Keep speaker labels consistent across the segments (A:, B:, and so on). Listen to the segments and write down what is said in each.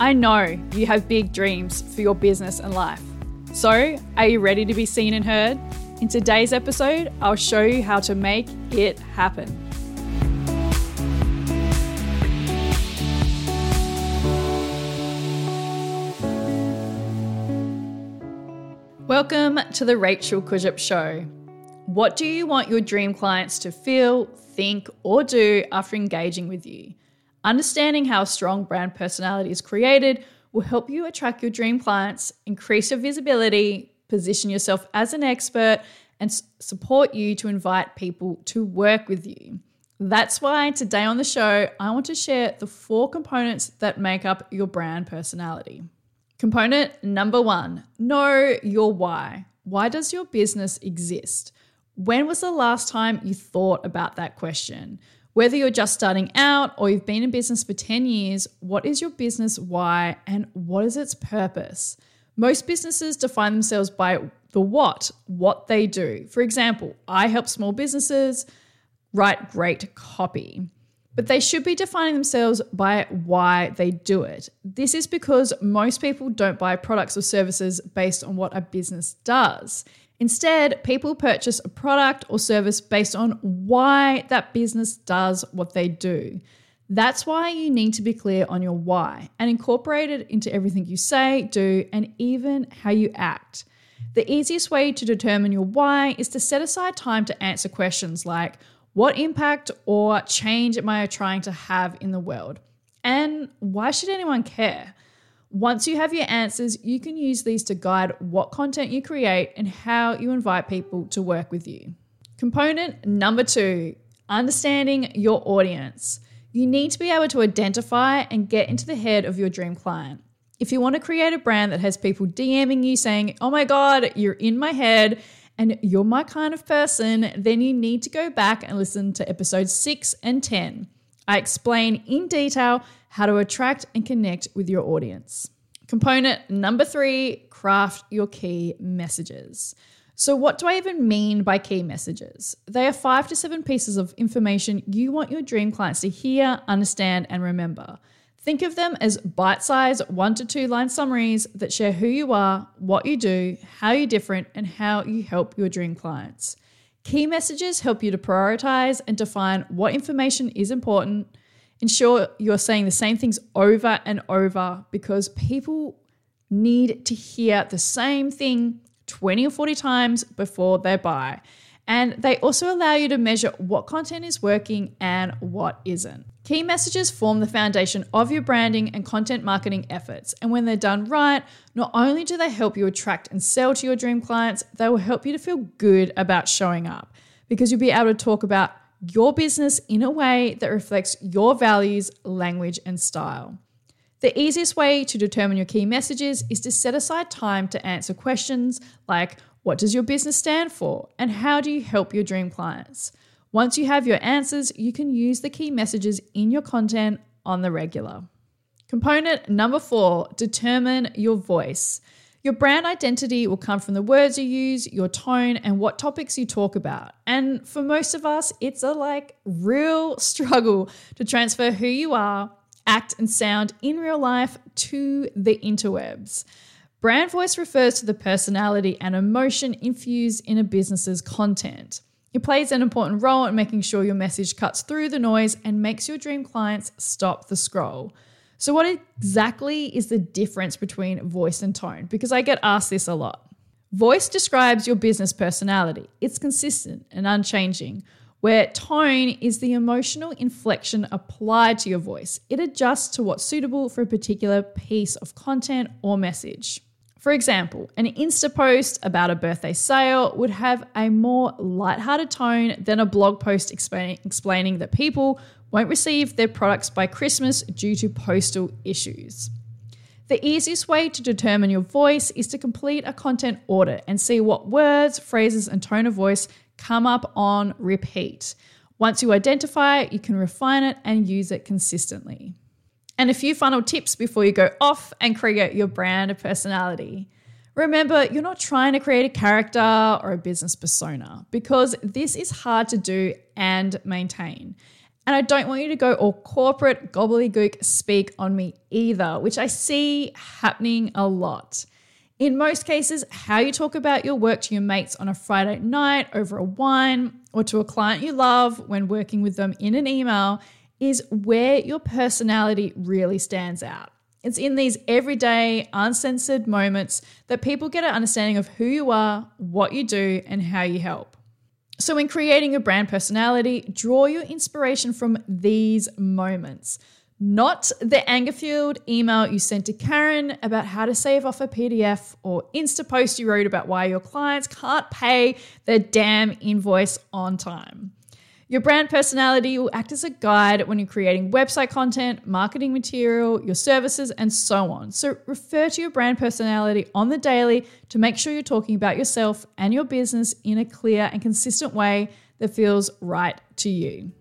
A: I know you have big dreams for your business and life. So, are you ready to be seen and heard? In today's episode, I'll show you how to make it happen. Welcome to the Rachel Kurzyp Show. What do you want your dream clients to feel, think, or do after engaging with you? Understanding how a strong brand personality is created will help you attract your dream clients, increase your visibility, position yourself as an expert, and support you to invite people to work with you. That's why today on the show, I want to share the four components that make up your brand personality. Component number one know your why. Why does your business exist? When was the last time you thought about that question? Whether you're just starting out or you've been in business for 10 years, what is your business why and what is its purpose? Most businesses define themselves by the what, what they do. For example, I help small businesses write great copy, but they should be defining themselves by why they do it. This is because most people don't buy products or services based on what a business does. Instead, people purchase a product or service based on why that business does what they do. That's why you need to be clear on your why and incorporate it into everything you say, do, and even how you act. The easiest way to determine your why is to set aside time to answer questions like what impact or change am I trying to have in the world? And why should anyone care? Once you have your answers, you can use these to guide what content you create and how you invite people to work with you. Component number two understanding your audience. You need to be able to identify and get into the head of your dream client. If you want to create a brand that has people DMing you saying, Oh my God, you're in my head and you're my kind of person, then you need to go back and listen to episodes six and 10. I explain in detail how to attract and connect with your audience. Component number three craft your key messages. So, what do I even mean by key messages? They are five to seven pieces of information you want your dream clients to hear, understand, and remember. Think of them as bite sized one to two line summaries that share who you are, what you do, how you're different, and how you help your dream clients. Key messages help you to prioritize and define what information is important, ensure you're saying the same things over and over because people need to hear the same thing 20 or 40 times before they buy. And they also allow you to measure what content is working and what isn't. Key messages form the foundation of your branding and content marketing efforts. And when they're done right, not only do they help you attract and sell to your dream clients, they will help you to feel good about showing up because you'll be able to talk about your business in a way that reflects your values, language, and style. The easiest way to determine your key messages is to set aside time to answer questions like what does your business stand for and how do you help your dream clients? Once you have your answers, you can use the key messages in your content on the regular. Component number four determine your voice. Your brand identity will come from the words you use, your tone, and what topics you talk about. And for most of us, it's a like real struggle to transfer who you are, act, and sound in real life to the interwebs. Brand voice refers to the personality and emotion infused in a business's content. It plays an important role in making sure your message cuts through the noise and makes your dream clients stop the scroll. So, what exactly is the difference between voice and tone? Because I get asked this a lot. Voice describes your business personality, it's consistent and unchanging, where tone is the emotional inflection applied to your voice. It adjusts to what's suitable for a particular piece of content or message. For example, an Insta post about a birthday sale would have a more lighthearted tone than a blog post explaining, explaining that people won't receive their products by Christmas due to postal issues. The easiest way to determine your voice is to complete a content audit and see what words, phrases, and tone of voice come up on repeat. Once you identify it, you can refine it and use it consistently. And a few final tips before you go off and create your brand of personality. Remember, you're not trying to create a character or a business persona because this is hard to do and maintain. And I don't want you to go all corporate gobbledygook speak on me either, which I see happening a lot. In most cases, how you talk about your work to your mates on a Friday night over a wine or to a client you love when working with them in an email is where your personality really stands out. It's in these everyday, uncensored moments that people get an understanding of who you are, what you do, and how you help. So, in creating a brand personality, draw your inspiration from these moments, not the anger fueled email you sent to Karen about how to save off a PDF or Insta post you wrote about why your clients can't pay their damn invoice on time. Your brand personality will act as a guide when you're creating website content, marketing material, your services, and so on. So refer to your brand personality on the daily to make sure you're talking about yourself and your business in a clear and consistent way that feels right to you.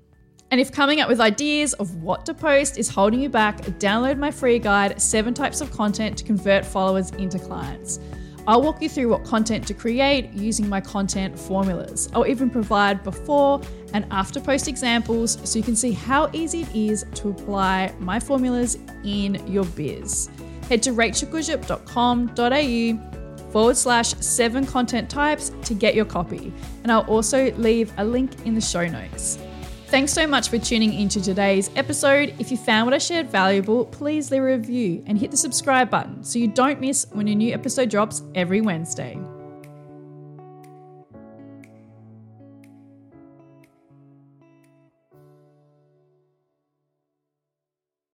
A: And if coming up with ideas of what to post is holding you back, download my free guide, Seven Types of Content to Convert Followers into Clients. I'll walk you through what content to create using my content formulas. I'll even provide before and after post examples so you can see how easy it is to apply my formulas in your biz. Head to rachelkurzyp.com.au forward slash seven content types to get your copy. And I'll also leave a link in the show notes. Thanks so much for tuning into today's episode. If you found what I shared valuable, please leave a review and hit the subscribe button so you don't miss when a new episode drops every Wednesday.